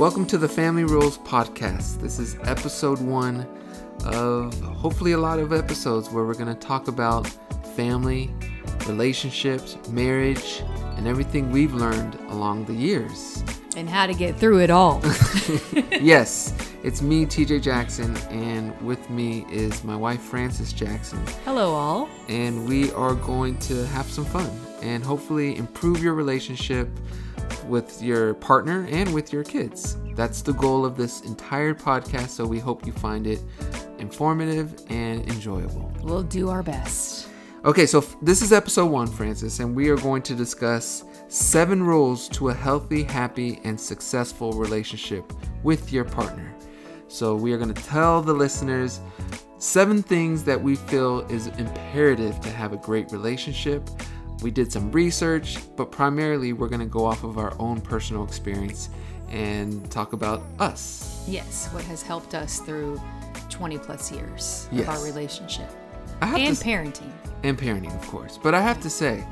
Welcome to the Family Rules Podcast. This is episode one of hopefully a lot of episodes where we're going to talk about family, relationships, marriage, and everything we've learned along the years. And how to get through it all. yes, it's me, TJ Jackson, and with me is my wife, Frances Jackson. Hello, all. And we are going to have some fun and hopefully improve your relationship with your partner and with your kids. That's the goal of this entire podcast, so we hope you find it informative and enjoyable. We'll do our best. Okay, so f- this is episode one, Francis, and we are going to discuss seven rules to a healthy, happy, and successful relationship with your partner. So, we are going to tell the listeners seven things that we feel is imperative to have a great relationship. We did some research, but primarily we're going to go off of our own personal experience and talk about us. Yes, what has helped us through 20 plus years Yes. of our relationship I have and to, parenting. and parenting, of course. But I have to say,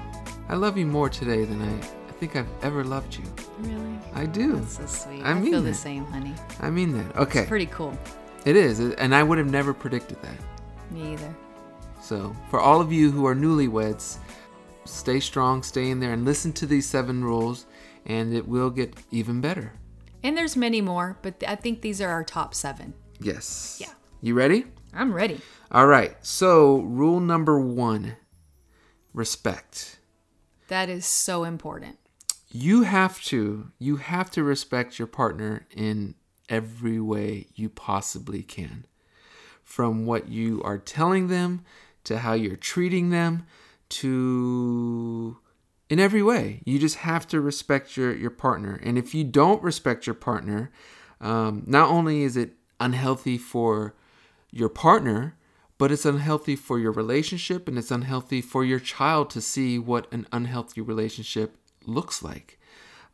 I love you more today than I, I think I've ever loved you. Really? I do. That's so sweet. I I, mean feel that. the same, honey. I mean that. Okay. Pretty cool. It is, and I would have never predicted that. Me either. So, for all of you who are newlyweds, stay strong, stay in there, and listen to these seven rules, and it will get even better. And there's many more, but I think these are our top seven. Yes. Yeah. You ready? I'm ready. All right. So, rule number one respect. That is so important. You have to, you have to respect your partner in every way you possibly can. From what you are telling them to how you're treating them to in every way. You just have to respect your, your partner. And if you don't respect your partner, um, not only is it unhealthy for your partner, but it's unhealthy for your relationship and it's unhealthy for your child to see what an unhealthy relationship looks like.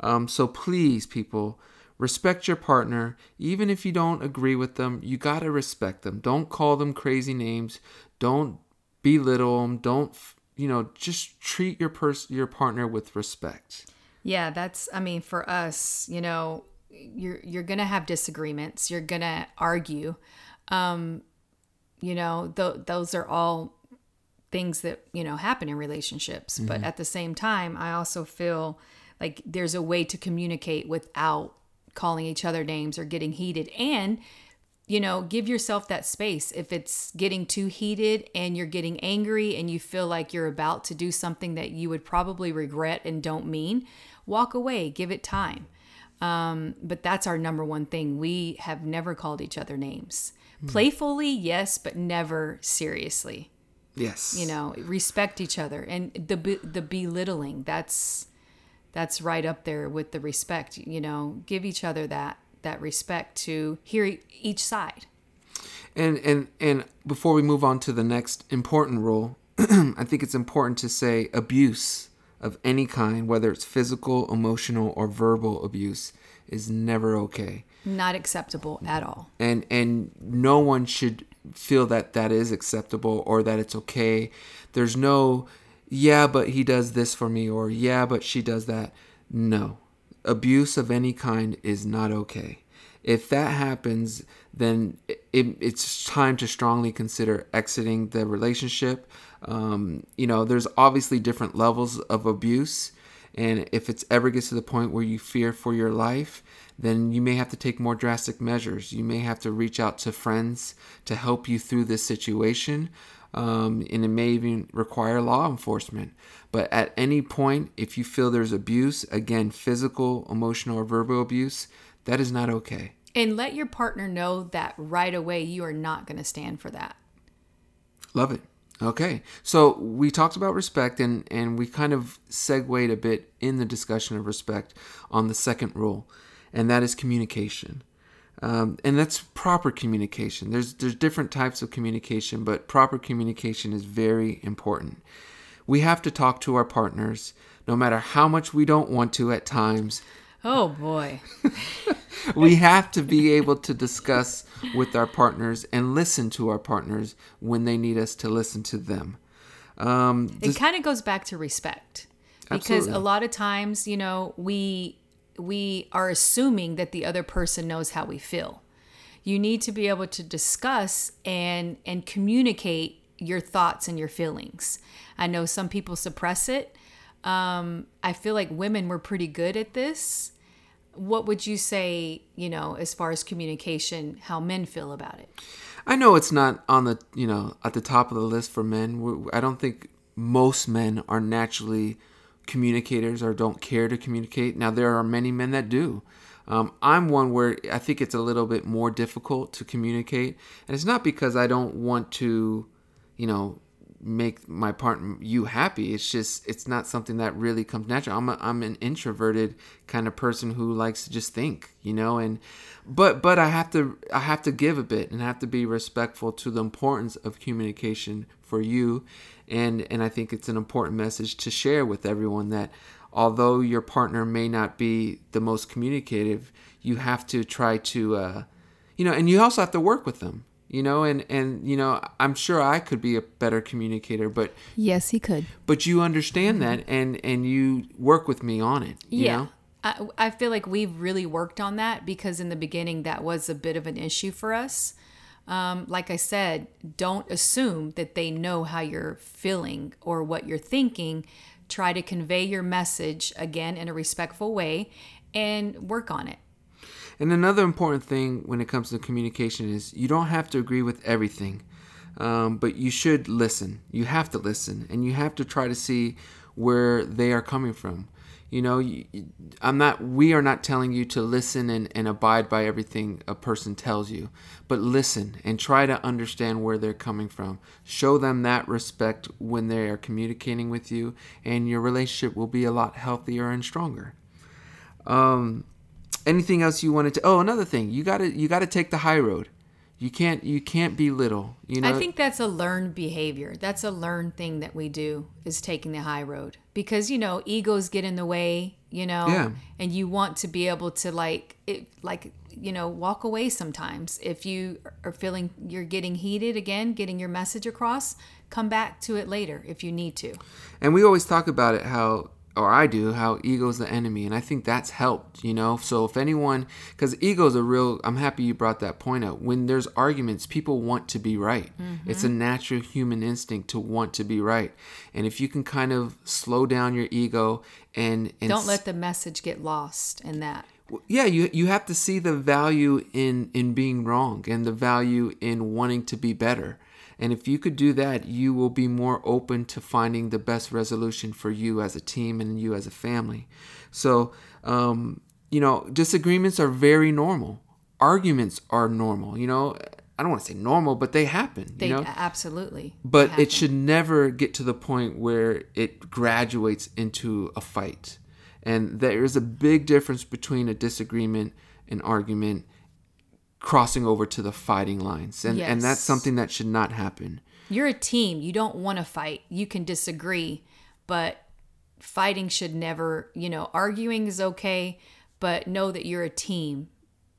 Um, so please, people, respect your partner. Even if you don't agree with them, you got to respect them. Don't call them crazy names. Don't belittle them. Don't, you know, just treat your pers- your partner with respect. Yeah, that's I mean for us, you know, you're you're going to have disagreements, you're going to argue. Um you know, th- those are all things that, you know, happen in relationships, but at the same time, I also feel like there's a way to communicate without calling each other names or getting heated and you know, give yourself that space. If it's getting too heated and you're getting angry and you feel like you're about to do something that you would probably regret and don't mean, walk away, give it time. Um, but that's our number one thing. We have never called each other names. Playfully, yes, but never seriously. Yes. You know, respect each other and the be- the belittling. That's that's right up there with the respect. You know, give each other that that respect to hear each side. And and and before we move on to the next important rule, I think it's important to say abuse of any kind, whether it's physical, emotional, or verbal abuse, is never okay. Not acceptable at all. And and no one should feel that that is acceptable or that it's okay. There's no yeah, but he does this for me or yeah, but she does that. No. Abuse of any kind is not okay. If that happens, then it, it's time to strongly consider exiting the relationship. Um, you know, there's obviously different levels of abuse. And if it's ever gets to the point where you fear for your life, then you may have to take more drastic measures. You may have to reach out to friends to help you through this situation. Um, and it may even require law enforcement. But at any point, if you feel there's abuse, again, physical, emotional, or verbal abuse, that is not okay. And let your partner know that right away you are not going to stand for that. Love it. Okay. So we talked about respect and, and we kind of segued a bit in the discussion of respect on the second rule, and that is communication. Um, and that's proper communication. There's there's different types of communication, but proper communication is very important. We have to talk to our partners, no matter how much we don't want to at times. Oh boy. we have to be able to discuss with our partners and listen to our partners when they need us to listen to them. Um, It kind of goes back to respect. Because Absolutely. a lot of times, you know, we we are assuming that the other person knows how we feel. You need to be able to discuss and and communicate your thoughts and your feelings. I know some people suppress it. Um, I feel like women were pretty good at this. What would you say, you know, as far as communication, how men feel about it? I know it's not on the you know at the top of the list for men. I don't think most men are naturally communicators or don't care to communicate. Now there are many men that do. Um, I'm one where I think it's a little bit more difficult to communicate, and it's not because I don't want to, you know, make my partner you happy. It's just it's not something that really comes natural. I'm a, I'm an introverted kind of person who likes to just think, you know, and but but I have to I have to give a bit and have to be respectful to the importance of communication for you, and and I think it's an important message to share with everyone that although your partner may not be the most communicative, you have to try to, uh, you know, and you also have to work with them, you know, and and you know, I'm sure I could be a better communicator, but Yes, he could. but you understand that and and you work with me on it, you yeah. know. I, I feel like we've really worked on that because in the beginning that was a bit of an issue for us. Um, like I said, don't assume that they know how you're feeling or what you're thinking. Try to convey your message again in a respectful way and work on it. And another important thing when it comes to communication is you don't have to agree with everything, um, but you should listen. You have to listen, and you have to try to see where they are coming from. You know, you, I'm not. We are not telling you to listen and, and abide by everything a person tells you, but listen and try to understand where they're coming from. Show them that respect when they are communicating with you, and your relationship will be a lot healthier and stronger anything else you wanted to oh another thing you gotta you gotta take the high road you can't you can't be little you know I think that's a learned behavior. That's a learned thing that we do is taking the high road because you know egos get in the way, you know, Yeah. and you want to be able to like it, like you know walk away sometimes if you are feeling you're getting heated again, getting your message across. Come back to it later if you need to. and we always talk about it how or I do how ego's the enemy and I think that's helped you know? So if anyone because ego's a real I'm happy you brought that point up. When there's arguments people want to be right. Mm-hmm. It's a natural human instinct to want to be right. And if you can kind of slow down your ego and, and Don't let the message get lost in that. yeah you you have to see the value in in being wrong and the value in wanting to be better and if you could do that you will be more open to finding the best resolution for you as a team and you as a family so um, you know disagreements are very normal arguments are normal you know i don't want to say normal but they happen They you know absolutely. but happen. it should never get to the point where it graduates into a fight. And there is a big difference between a disagreement, an argument, crossing over to the fighting lines. And, and that's something that should not happen. You're a team. You don't want to fight. You can disagree, but fighting should never, you know, arguing is okay, but know that you're a team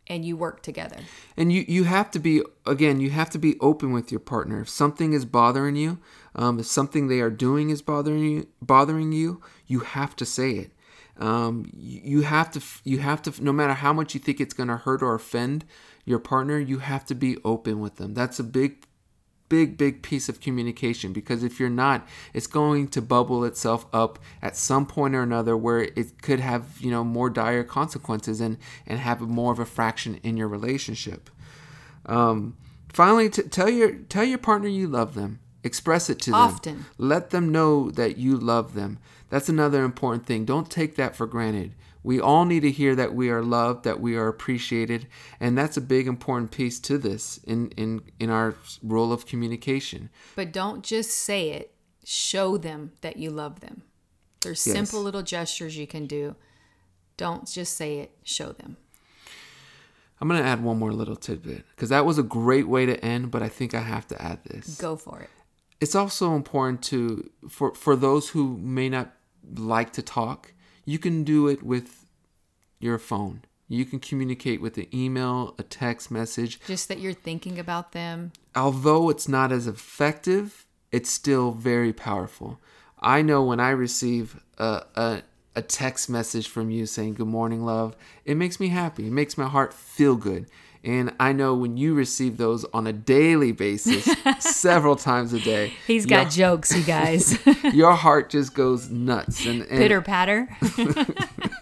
and you work together. And you, you have to be, again, you have to be open with your partner. If something is bothering you, um, if something they are doing is bothering you, bothering you, you have to say it. Um, you have to, you have to, no matter how much you think it's going to hurt or offend your partner, you have to be open with them. That's a big, big, big piece of communication because if you're not, it's going to bubble itself up at some point or another where it could have, you know, more dire consequences and, and have more of a fraction in your relationship. Um, finally, t- tell your tell your partner you love them. Express it to them. Often. Let them know that you love them. That's another important thing. Don't take that for granted. We all need to hear that we are loved, that we are appreciated, and that's a big important piece to this in in in our role of communication. But don't just say it, show them that you love them. There's Yes. simple little gestures you can do. Don't just say it, show them. I'm going to add one more little tidbit because that was a great way to end, but I think I have to add this. Go for it. it's also important to for for those who may not like to talk you can do it with your phone you can communicate with an email a text message Just that you're thinking about them. although it's not as effective it's still very powerful i know when i receive a, a a text message from you saying good morning love it makes me happy it makes my heart feel good and i know when you receive those on a daily basis several times a day He's got your, jokes, you guys. your heart just goes nuts and, and Pitter patter.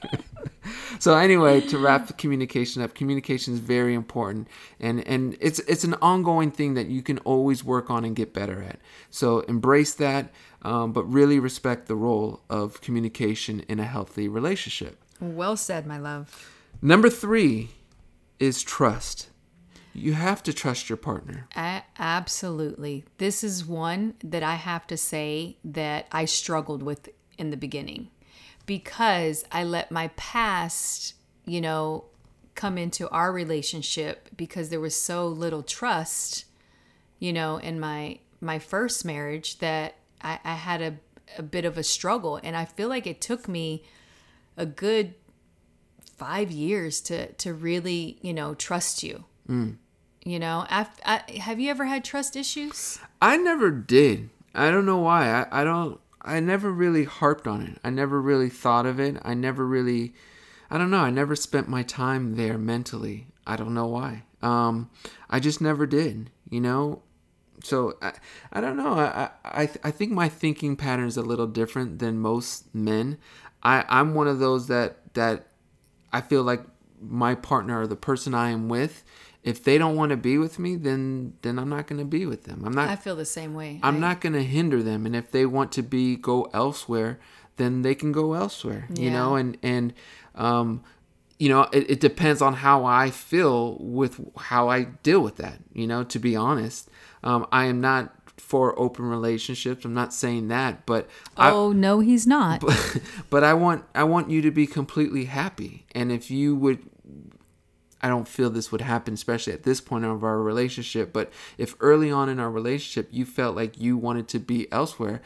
so anyway to wrap the communication up communication is very important. And and it's it's an ongoing thing that you can always work on and get better at. So embrace that um, but really respect the role of communication in a healthy relationship. Well said, my love. number three is trust. You have to trust your partner. A- absolutely. This is one that I have to say that I struggled with in the beginning because I let my past, you know, come into our relationship because there was so little trust, you know, in my my first marriage that I, I had a, a bit of a struggle. And I feel like it took me a good five years to to really, you know, trust you. Mm. You know, I, I, have you ever had trust issues? I never did. I don't know why. I, I don't. I never really harped on it. I never really thought of it. I never really. I don't know. I never spent my time there mentally. I don't know why. Um, I just never did. You know. So I, I don't know. I, I I think my thinking pattern is a little different than most men. I I'm one of those that that I feel like my partner or the person I am with, if they don't want to be with me, then then I'm not going to be with them. I'm not I feel the same way. I'm I- not going to hinder them and if they want to be go elsewhere, then they can go elsewhere, you know, and and um you know, it, it depends on how I feel with how I deal with that, you know, to be honest. Um, I am not for open relationships. I'm not saying that, but I, Oh no, he's not. but I want I want you to be completely happy. And if you would I don't feel this would happen especially at this point of our relationship, but if early on in our relationship you felt like you wanted to be elsewhere,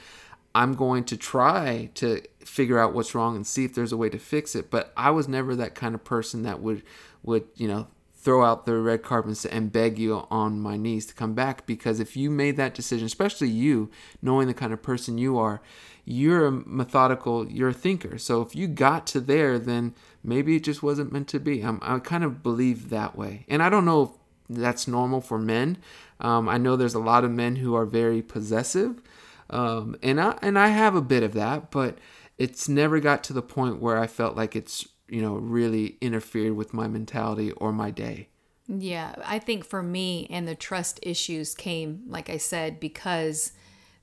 I'm going to try to figure out what's wrong and see if there's a way to fix it, but I was never that kind of person that would would, you know, throw out the red carpet and beg you on my knees to come back because if you made that decision especially you knowing the kind of person you are you're a methodical you're a thinker. So if you got to there then maybe it just wasn't meant to be. I'm, i kind of believe that way. And i don't know if that's normal for men. Um, i know there's a lot of men who are very possessive. Um, and I and I have a bit of that, but it's never got to the point where I felt like it's you know really interfered with my mentality or my day. Yeah, I think for me and the trust issues came, like I said, because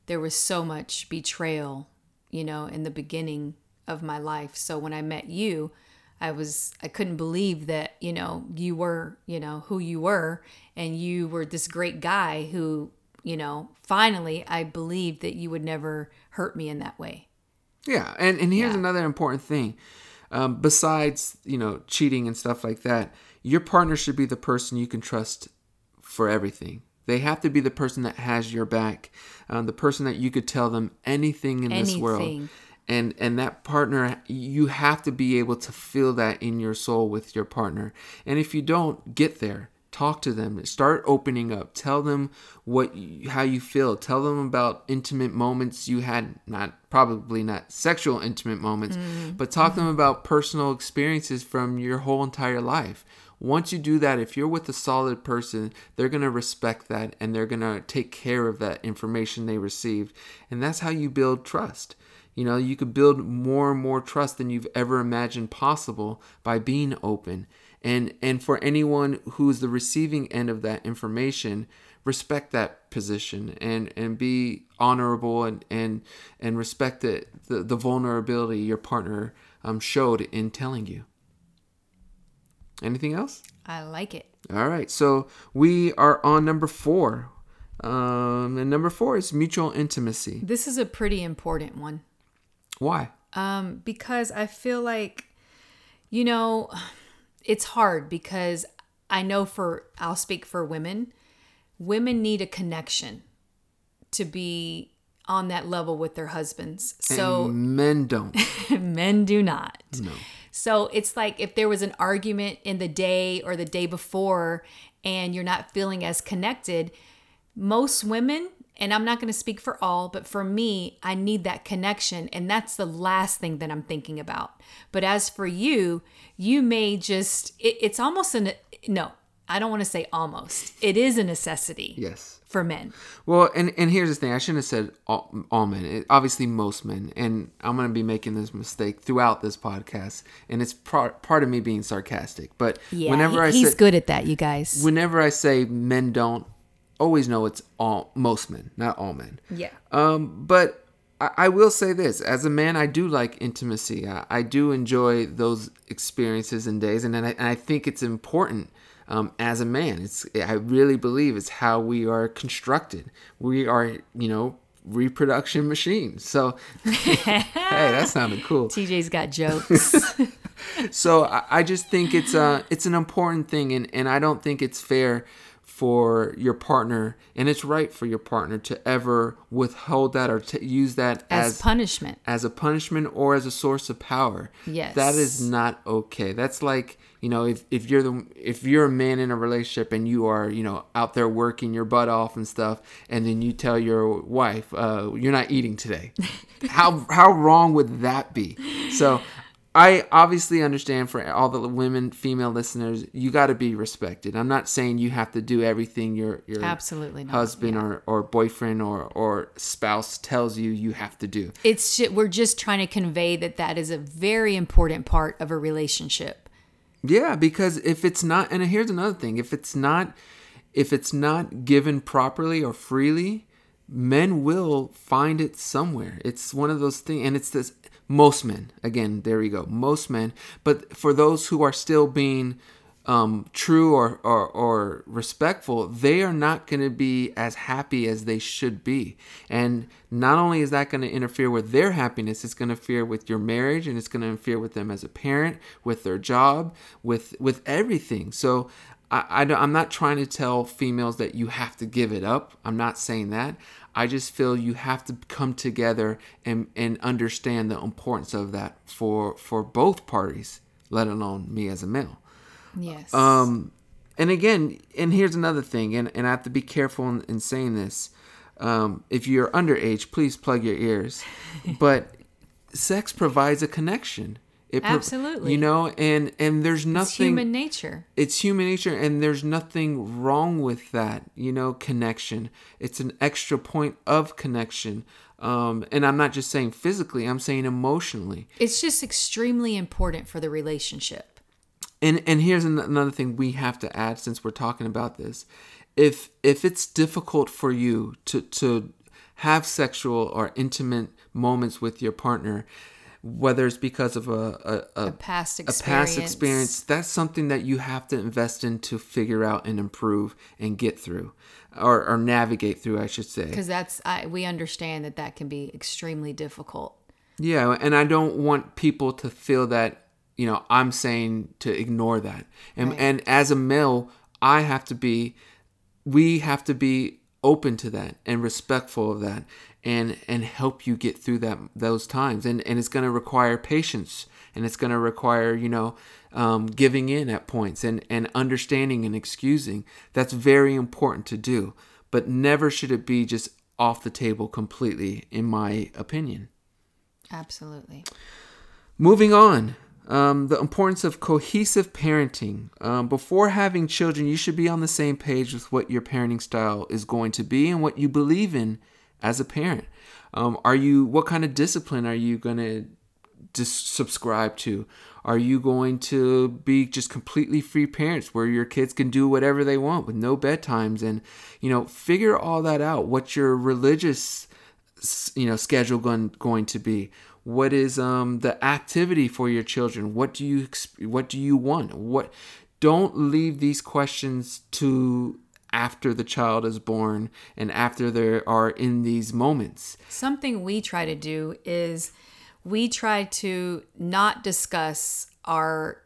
there was so much betrayal, you know, in the beginning of my life. So when I met you, I was I couldn't believe that, you know, you were, you know, who you were and you were this great guy who, you know, finally I believed that you would never hurt me in that way. Yeah, and and here's Yeah. another important thing. Um, besides you know cheating and stuff like that, your partner should be the person you can trust for everything. They have to be the person that has your back, um, the person that you could tell them anything in this world. And and that partner, you have to be able to feel that in your soul with your partner. And if you don't, get there. Talk to them. Start opening up. Tell them what you, how you feel. Tell them about intimate moments you had. Not probably not sexual intimate moments, but talk to them about personal experiences from your whole entire life. Once you do that, if you're with a solid person, they're going to respect that and they're going to take care of that information they received. And that's how you build trust. You know, you could build more and more trust than you've ever imagined possible by being open. And and for anyone who's the receiving end of that information, respect that position and and be honorable and and and respect the the, the vulnerability your partner um, showed in telling you. Anything else? I like it. All right, so we are on number four. Um, and number four is mutual intimacy. This is a pretty important one. Why? Um, because I feel like, you know, it's hard because I know for, I'll speak for women, women need a connection to be on that level with their husbands. So And men don't. men do not. No. So it's like if there was an argument in the day or the day before and you're not feeling as connected, most women and I'm not going to speak for all, but for me, I need that connection. And that's the last thing that I'm thinking about. But as for you, you may just, it, it's almost an, no, I don't want to say almost. It is a necessity Yes. For men. Well, and and here's the thing. I shouldn't have said all, all men. It, obviously, most men. And I'm going to be making this mistake throughout this podcast, and it's part part of me being sarcastic. But Yeah, whenever he- I he's say good at that, you guys. whenever I say men don't, always know it's all most men, not all men. yeah. Um, but I, I will say this: as a man, I do like intimacy. I, I do enjoy those experiences and days, and, then I, and I think it's important. Um, as a man, it's I really believe it's how we are constructed. We are, you know, reproduction machines. So, hey, that sounded cool. TJ's got jokes. So I, I just think it's a it's an important thing, and and I don't think it's fair for your partner, and it's right for your partner to ever withhold that or to use that as as punishment. as a punishment or as a source of power. Yes. That is not okay. That's like, you know, if, if you're the if you're a man in a relationship and you are, you know, out there working your butt off and stuff, and then you tell your wife, uh, you're not eating today. how how wrong would that be? So I obviously understand for all the women, female listeners, you got to be respected. I'm not saying you have to do everything your your Absolutely not. husband or, or boyfriend or, or spouse tells you you have to do. It's we're just trying to convey that that is a very important part of a relationship. Yeah, because if it's not, and here's another thing: if it's not, if it's not given properly or freely, men will find it somewhere. It's one of those things, and it's this. Most men, again, there we go. Most men, but for those who are still being um, true or, or or respectful, they are not going to be as happy as they should be. And not only is that going to interfere with their happiness, it's going to interfere with your marriage, and it's going to interfere with them as a parent, with their job, with with everything. So I, I I'm not trying to tell females that you have to give it up. I'm not saying that. I just feel you have to come together and, and understand the importance of that for for both parties, let alone me as a male. Yes. Um, and again, and here's another thing, and, and I have to be careful in, in saying this. Um, if you're underage, please plug your ears. But sex provides a connection. It pro- Absolutely. You know, and and there's nothing it's human nature. it's human nature and there's nothing wrong with that you know connection it's an extra point of connection um, and i'm not just saying physically i'm saying emotionally It's just extremely important for the relationship. and and here's an- another thing we have to add since we're talking about this if if it's difficult for you to to have sexual or intimate moments with your partner whether it's because of a a, a, Past a experience. past experience that's something that you have to invest in to figure out and improve and get through or, or navigate through i should say Because that's I, we understand that that can be extremely difficult. Yeah, and I don't want people to feel that you know I'm saying to ignore that. And Right. and as a male, I have to be we have to be open to that and respectful of that and and help you get through that those times. And and it's going to require patience and it's going to require, you know, um, giving in at points and and understanding and excusing. That's very important to do, but never should it be just off the table completely in my opinion. Absolutely. Moving on, um, the importance of cohesive parenting. Um, before having children, you should be on the same page with what your parenting style is going to be and what you believe in as a parent. Um, are you? What kind of discipline are you going to just subscribe to? Are you going to be just completely free parents where your kids can do whatever they want with no bedtimes and you know figure all that out? What your religious you know schedule going going to be what is um the activity for your children what do you what do you want what don't leave these questions to after the child is born and after they are in these moments Something we try to do is we try to not discuss our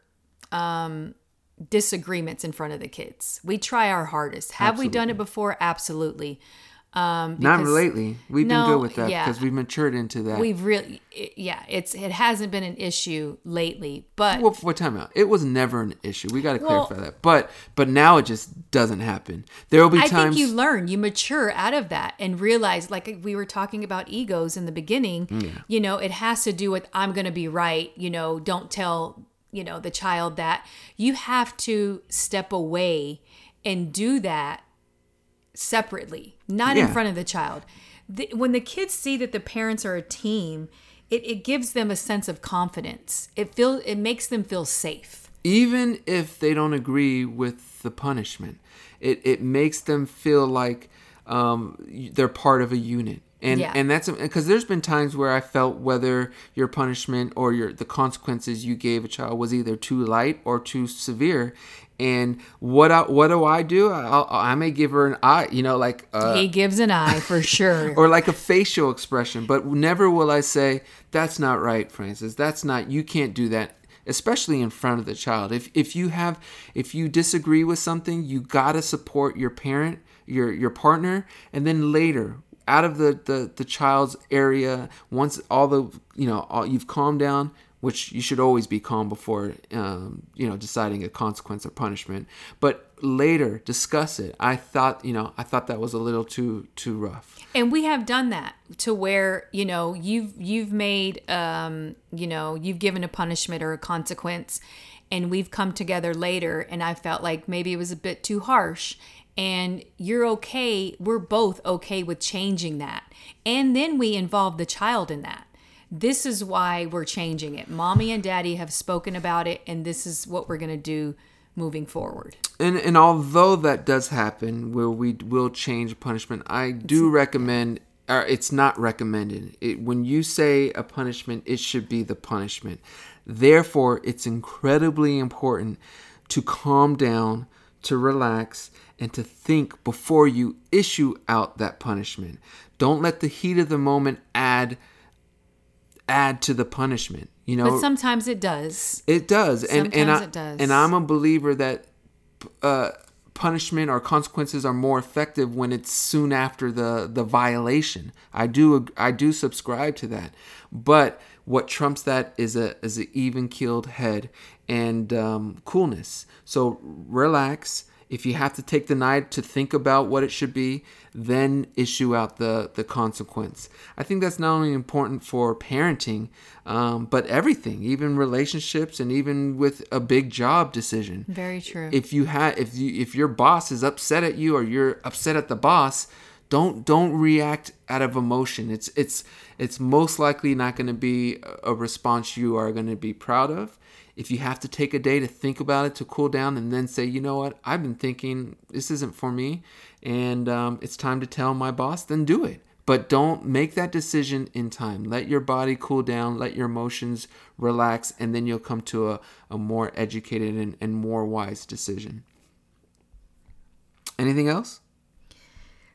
um, disagreements in front of the kids. We try our hardest. Have we done it before? Absolutely. Um, Not lately. We've No, been good with that yeah. because we've matured into that. We've really, it- yeah, it's it hasn't been an issue lately, but well, what time out? It was never an issue. We got to Well- clarify that. But but now it just doesn't happen. There will be I times. think you learn, you mature out of that and realize, like we were talking about egos in the beginning, Yeah. you know, it has to do with I'm going to be right. You know, don't tell, you know, the child that. You have to step away and do that separately, not in front of the child. The, when the kids see that the parents are a team, it, it gives them a sense of confidence. It feel it makes them feel safe. even if they don't agree with the punishment, it, it makes them feel like um, they're part of a unit. And, Yeah. and that's because there's been times where I felt whether your punishment or your the consequences you gave a child was either too light or too severe, and what I, what do I do? I'll, I may give her an eye, you know, like uh, he gives an eye for sure. or like a facial expression, but never will I say, that's not right, Francis. That's not, you can't do that, especially in front of the child. If, if you have, if you disagree with something, you gotta support your parent, your, your partner, and then later, out of the, the, the child's area, once all the, you know, all, you've calmed down, which you should always be calm before um, you know deciding a consequence or punishment. But later discuss it. I thought you know i thought that was a little too too rough. And we have done that to where you know you've you've made um you know you've given a punishment or a consequence and we've come together later and i felt like maybe it was a bit too harsh and you're okay we're both okay with changing that. And then we involve the child in that. This is why we're changing it. Mommy and daddy have spoken about it and this is what we're going to do moving forward. And and although that does happen where we will change punishment i do recommend or it's not recommended. It, when you say a punishment it should be the punishment. Therefore it's incredibly important to calm down to relax and to think before you issue out that punishment don't let the heat of the moment add add to the punishment you know but sometimes it does it does, and and Sometimes I, it does. and I'm a believer that uh, punishment or consequences are more effective when it's soon after the the violation. I do I do subscribe to that, but what trumps that is a is an even keeled head and um, coolness. So relax. If you have to take the night to think about what it should be, then issue out the, the consequence. I think that's not only important for parenting, um, but everything, even relationships and even with a big job decision. very true If you have, if you, if your boss is upset at you or you're upset at the boss, don't don't react out of emotion. It's it's it's most likely not going to be a response you are going to be proud of. If you have to take a day to think about it to cool down and then say, you know what, I've been thinking this isn't for me, and um, it's time to tell my boss, then do it. But don't make that decision in time. Let your body cool down, let your emotions relax, and then you'll come to a, a more educated and, and more wise decision. Anything else?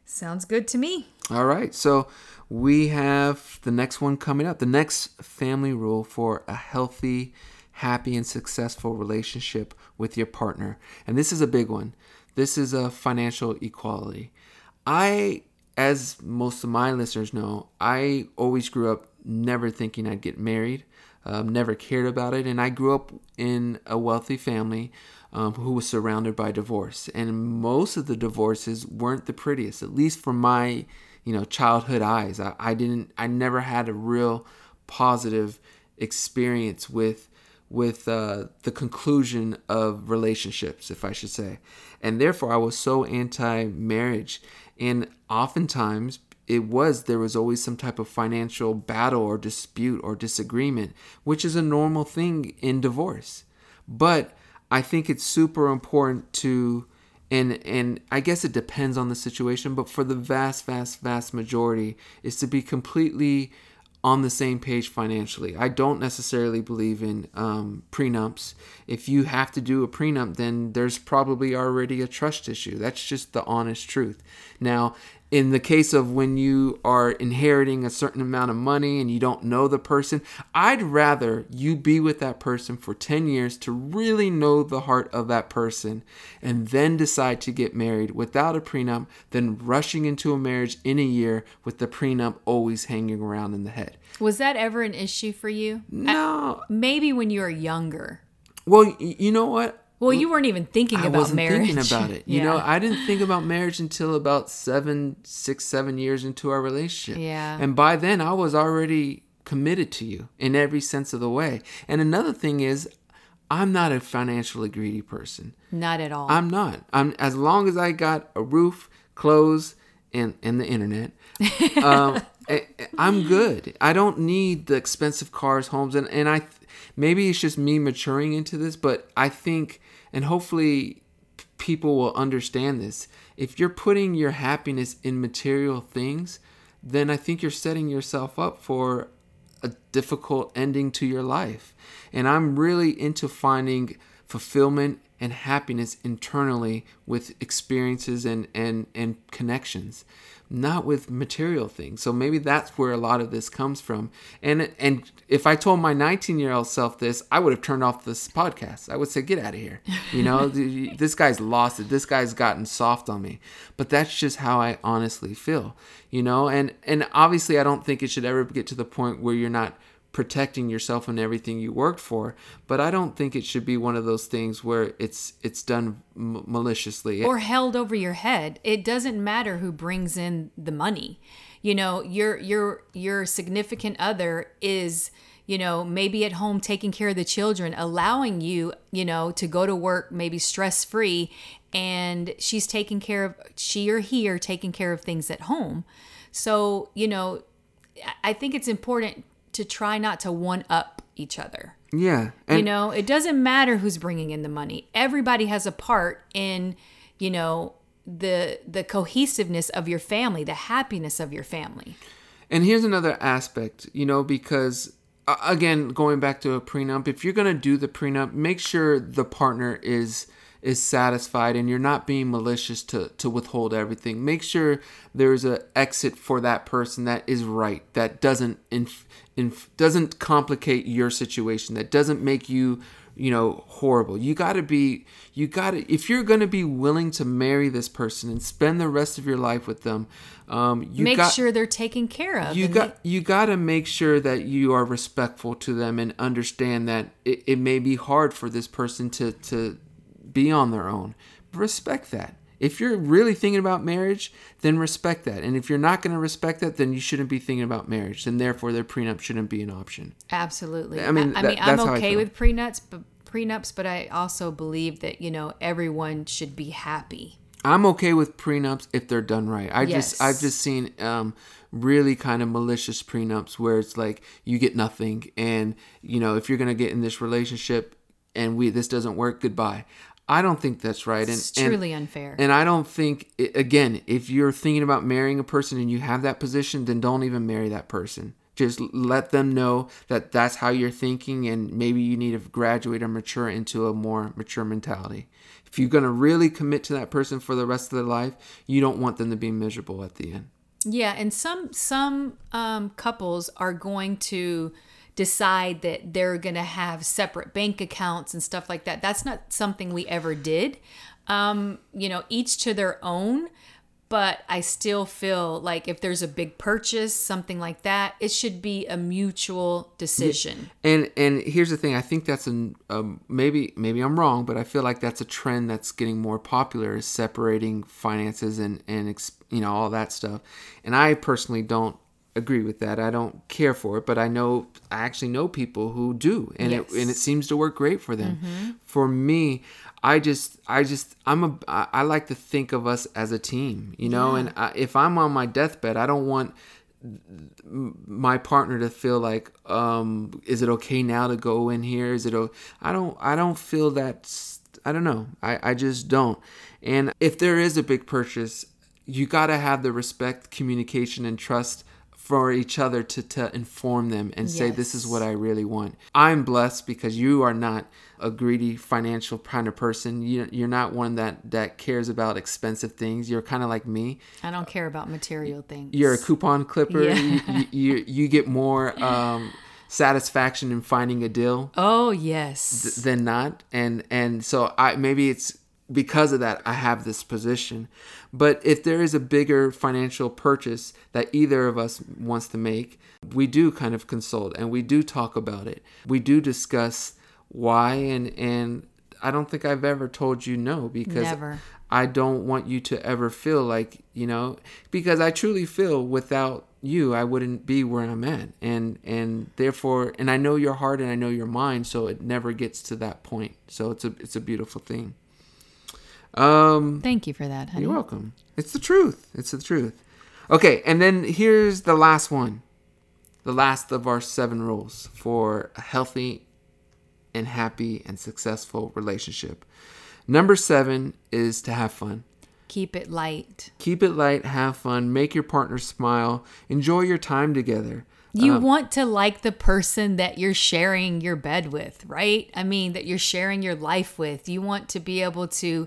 sounds good to me All right. So we have the next one coming up. The next family rule for a healthy, happy, and successful relationship with your partner. And this is a big one. This is a financial equality. I, as most of my listeners know, I always grew up never thinking I'd get married, um, never cared about it. And I grew up in a wealthy family um, who was surrounded by divorce. And most of the divorces weren't the prettiest, at least for my you know childhood eyes I, I didn't i never had a real positive experience with with uh, the conclusion of relationships if i should say. And therefore i was so anti-marriage. And oftentimes it was there was always some type of financial battle or dispute or disagreement which is a normal thing in divorce. But i think it's super important to and and I guess it depends on the situation, but for the vast, vast, vast majority, is to be completely on the same page financially. I don't necessarily believe in um, prenups. If you have to do a prenup, then there's probably already a trust issue. That's just the honest truth. Now, in the case of when you are inheriting a certain amount of money and you don't know the person, I'd rather you be with that person for 10 years to really know the heart of that person and then decide to get married without a prenup than rushing into a marriage in a year with the prenup always hanging around in the head. Was that ever an issue for you? No. Maybe when you were younger. Well, you know what? Well, you weren't even thinking I about wasn't marriage. thinking about it. You Yeah. know, I didn't think about marriage until about seven, six, seven years into our relationship. Yeah. And by then, I was already committed to you in every sense of the way. And another thing is, I'm not a financially greedy person. Not at all. I'm not. I'm as long as I got a roof, clothes, and and the internet. um, I- I'm good. I don't need the expensive cars, homes, and and I maybe it's just me maturing into this, but I think and hopefully people will understand this. If you're putting your happiness in material things, then I think you're setting yourself up for a difficult ending to your life. And I'm really into finding fulfillment and happiness internally with experiences and, and, and connections, not with material things. So maybe that's where a lot of this comes from. And and if I told my 19 year old self this, I would have turned off this podcast. I would say, get out of here. You know, this guy's lost it. This guy's gotten soft on me. But that's just how I honestly feel. You know, and and obviously I don't think it should ever get to the point where you're not protecting yourself and everything you worked for but i don't think it should be one of those things where it's it's done m- maliciously or held over your head. It doesn't matter who brings in the money. You know, your your your significant other is, you know, maybe at home taking care of the children, allowing you, you know, to go to work maybe stress-free and she's taking care of she or he are taking care of things at home. So, you know, I think it's important to try not to one up each other. yeah and You know, it doesn't matter who's bringing in the money. Everybody has a part in, you know, the the cohesiveness of your family, the happiness of your family. And here's another aspect, you know, because uh, again, going back to a prenup, if you're going to do the prenup, make sure the partner is is satisfied and you're not being malicious to to withhold everything. Make sure there's an exit for that person that is right, that doesn't inf- inf- doesn't complicate your situation, that doesn't make you you know horrible you got to be you got to if you're going to be willing to marry this person and spend the rest of your life with them um you Make got sure they're taken care of. you got you got to make sure that you are respectful to them and understand that it, it may be hard for this person to to be on their own respect that if you're really thinking about marriage then respect that and if you're not going to respect that then you shouldn't be thinking about marriage and therefore their prenup shouldn't be an option Absolutely. I mean, I, that- mean, I'm I okay with prenups, but prenups, but I also believe that you know everyone should be happy. I'm okay with prenups if they're done right. I just I've just seen um really kind of malicious prenups where it's like you get nothing and you know if you're going to get in this relationship and we this doesn't work goodbye. I don't think that's right and It's and- truly unfair. and I don't think, again, if you're thinking about marrying a person and you have that position, then don't even marry that person. Just let them know that that's how you're thinking, and maybe you need to graduate or mature into a more mature mentality. If you're going to really commit to that person for the rest of their life, you don't want them to be miserable at the end. Yeah, and some some um, couples are going to decide that they're going to have separate bank accounts and stuff like that. That's not something we ever did. Um, you know, each to their own. But I still feel like if there's a big purchase, something like that, it should be a mutual decision. And and here's the thing, I think that's an um, maybe maybe I'm wrong, but I feel like that's a trend that's getting more popular is separating finances and and you know all that stuff. And I personally don't agree with that. I don't care for it, but I know I actually know people who do, and it and it seems to work great for them. For me, I just I just I'm a I I like to think of us as a team, you know. And I, if I'm on my deathbed, I don't want my partner to feel like um is it okay now to go in here is it o- i don't i don't feel that i don't know i i just don't and if there is a big purchase you got to have the respect communication and trust for each other to, to inform them and say this is what i really want. I'm blessed because you are not a greedy financial kind of person. You, you're not one that that cares about expensive things. You're kind of like me. I don't care about material things. you're a coupon clipper. Yeah. you, you, you, you get more um, satisfaction in finding a deal oh yes. than not. And and so i maybe it's because of that i have this position but if there is a bigger financial purchase that either of us wants to make we do kind of consult and we do talk about it we do discuss why and and i don't think i've ever told you no because Never. I don't want you to ever feel like, you know, because I truly feel without you I wouldn't be where I'm at. And and therefore and I know your heart and I know your mind, so it never gets to that point. So it's a it's a beautiful thing. Um Thank you for that, honey. you're welcome. It's the truth. It's the truth. Okay, and then here's the last one. The last of our seven rules for a healthy and happy and successful relationship. Number seven is to have fun. Keep it light. Keep it light, have fun, make your partner smile, enjoy your time together. You Um, want to like the person that you're sharing your bed with, right? I mean, that you're sharing your life with. You want to be able to,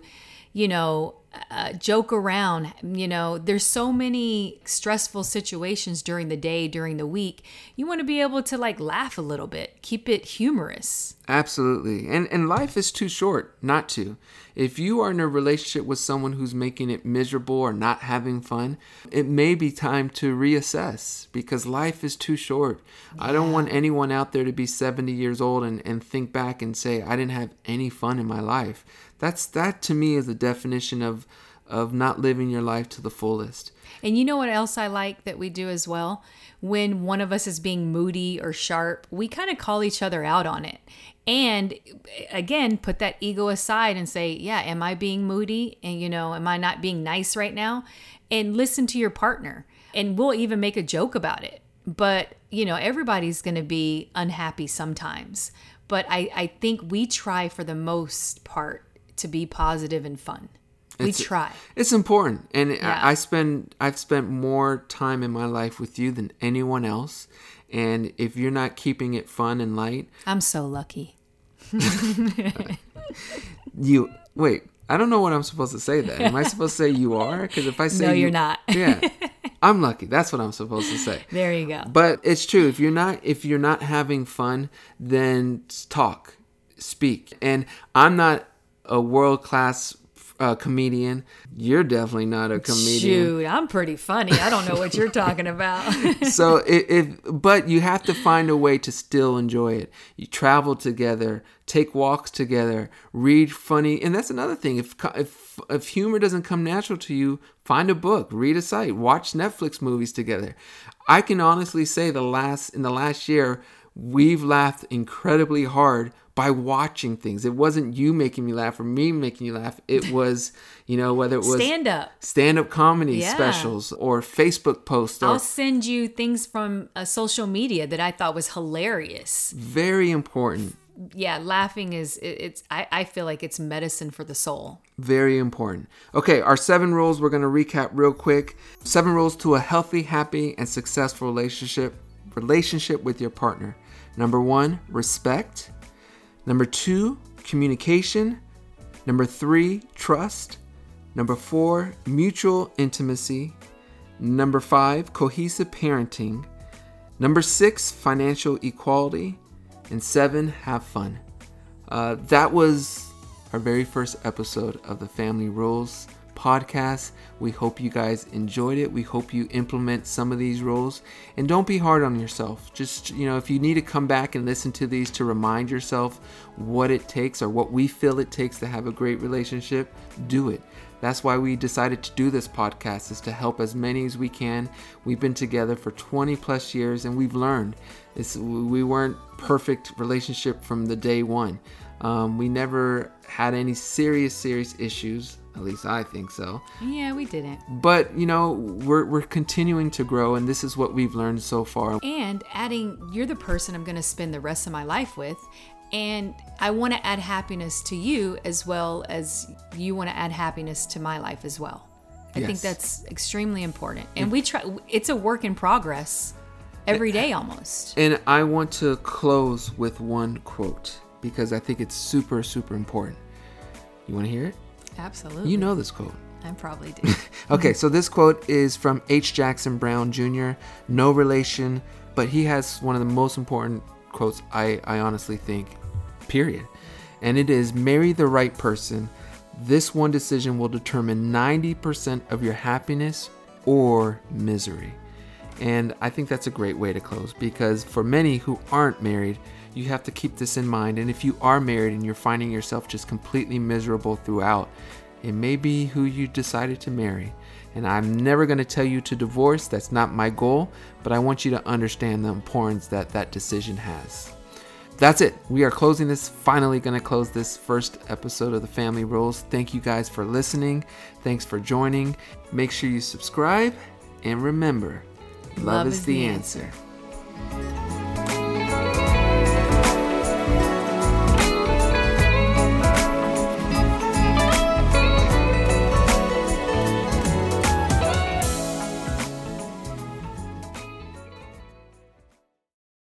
you know, uh, joke around. You know, there's so many stressful situations during the day, during the week. You want to be able to like laugh a little bit, keep it humorous. Absolutely. And and life is too short not to. If you are in a relationship with someone who's making it miserable or not having fun, it may be time to reassess because life is too short. I don't want anyone out there to be 70 years old and, and think back and say, I didn't have any fun in my life. That's that to me is the definition of of not living your life to the fullest. And you know what else I like that we do as well? When one of us is being moody or sharp, we kind of call each other out on it. And again, put that ego aside and say, yeah, am I being moody? And, you know, am I not being nice right now? And listen to your partner. And we'll even make a joke about it. But, you know, everybody's going to be unhappy sometimes. But I, I think we try for the most part to be positive and fun. We It's- try. It's important, and Yeah. I, I spend I've spent more time in my life with you than anyone else. And if you're not keeping it fun and light, I'm so lucky. you wait. I don't know what I'm supposed to say. Then am I supposed to say you are? Because if I say No, you- you're not. yeah, I'm lucky. That's what I'm supposed to say. There you go. But it's true. If you're not if you're not having fun, then talk, speak. And I'm not a world class uh, comedian. You're definitely not a comedian. Shoot, I'm pretty funny. I don't know what you're talking about. so it, it but you have to find a way to still enjoy it you travel together take walks together read funny and that's another thing if if if humor doesn't come natural to you find a book read a site watch netflix movies together i can honestly say the last in the last year we've laughed incredibly hard by watching things it wasn't you making me laugh or me making you laugh it was you know whether it was Stand up. stand-up comedy Yeah. specials or facebook posts or I'll send you things from uh, social media that I thought was hilarious. very important Yeah, laughing is it, it's I, I feel like it's medicine for the soul. Very important. Okay, our seven rules we're going to recap real quick. Seven rules to a healthy, happy, and successful relationship relationship with your partner. Number 1, respect. Number 2, communication. Number 3, trust. Number 4, mutual intimacy. Number 5, cohesive parenting. Number 6, financial equality. And 7, have fun. Uh, that was our very first episode of the Family Rules podcast. We hope you guys enjoyed it. We hope you implement some of these rules. And don't be hard on yourself. Just, you know, if you need to come back and listen to these to remind yourself what it takes or what we feel it takes to have a great relationship, do it. That's why we decided to do this podcast is to help as many as we can. We've been together for 20 plus years and we've learned. It's, we weren't perfect relationship from the day one. Um, we never had any serious, serious issues. At least I think so. Yeah, we didn't. But you know, we're we're continuing to grow, and this is what we've learned so far. And adding, you're the person I'm going to spend the rest of my life with. And I want to add happiness to you as well as you want to add happiness to my life as well. I think that's extremely important. And we try it's a work in progress every day almost. And I want to close with one quote because I think it's super, super important. You want to hear it? Absolutely. You know this quote. I probably do. Okay, so this quote is from H. Jackson Brown Jr., no relation, but he has one of the most important quotes I, I honestly think, period. And it is marry the right person. This one decision will determine 90% of your happiness or misery. And I think that's a great way to close because for many who aren't married, you have to keep this in mind. And if you are married and you're finding yourself just completely miserable throughout, it may be who you decided to marry. And I'm never going to tell you to divorce, that's not my goal, but I want you to understand the importance that that decision has. That's it. We are closing this, finally going to close this first episode of the Family Rules. Thank you guys for listening. Thanks for joining. Make sure you subscribe and remember love, is, the answer.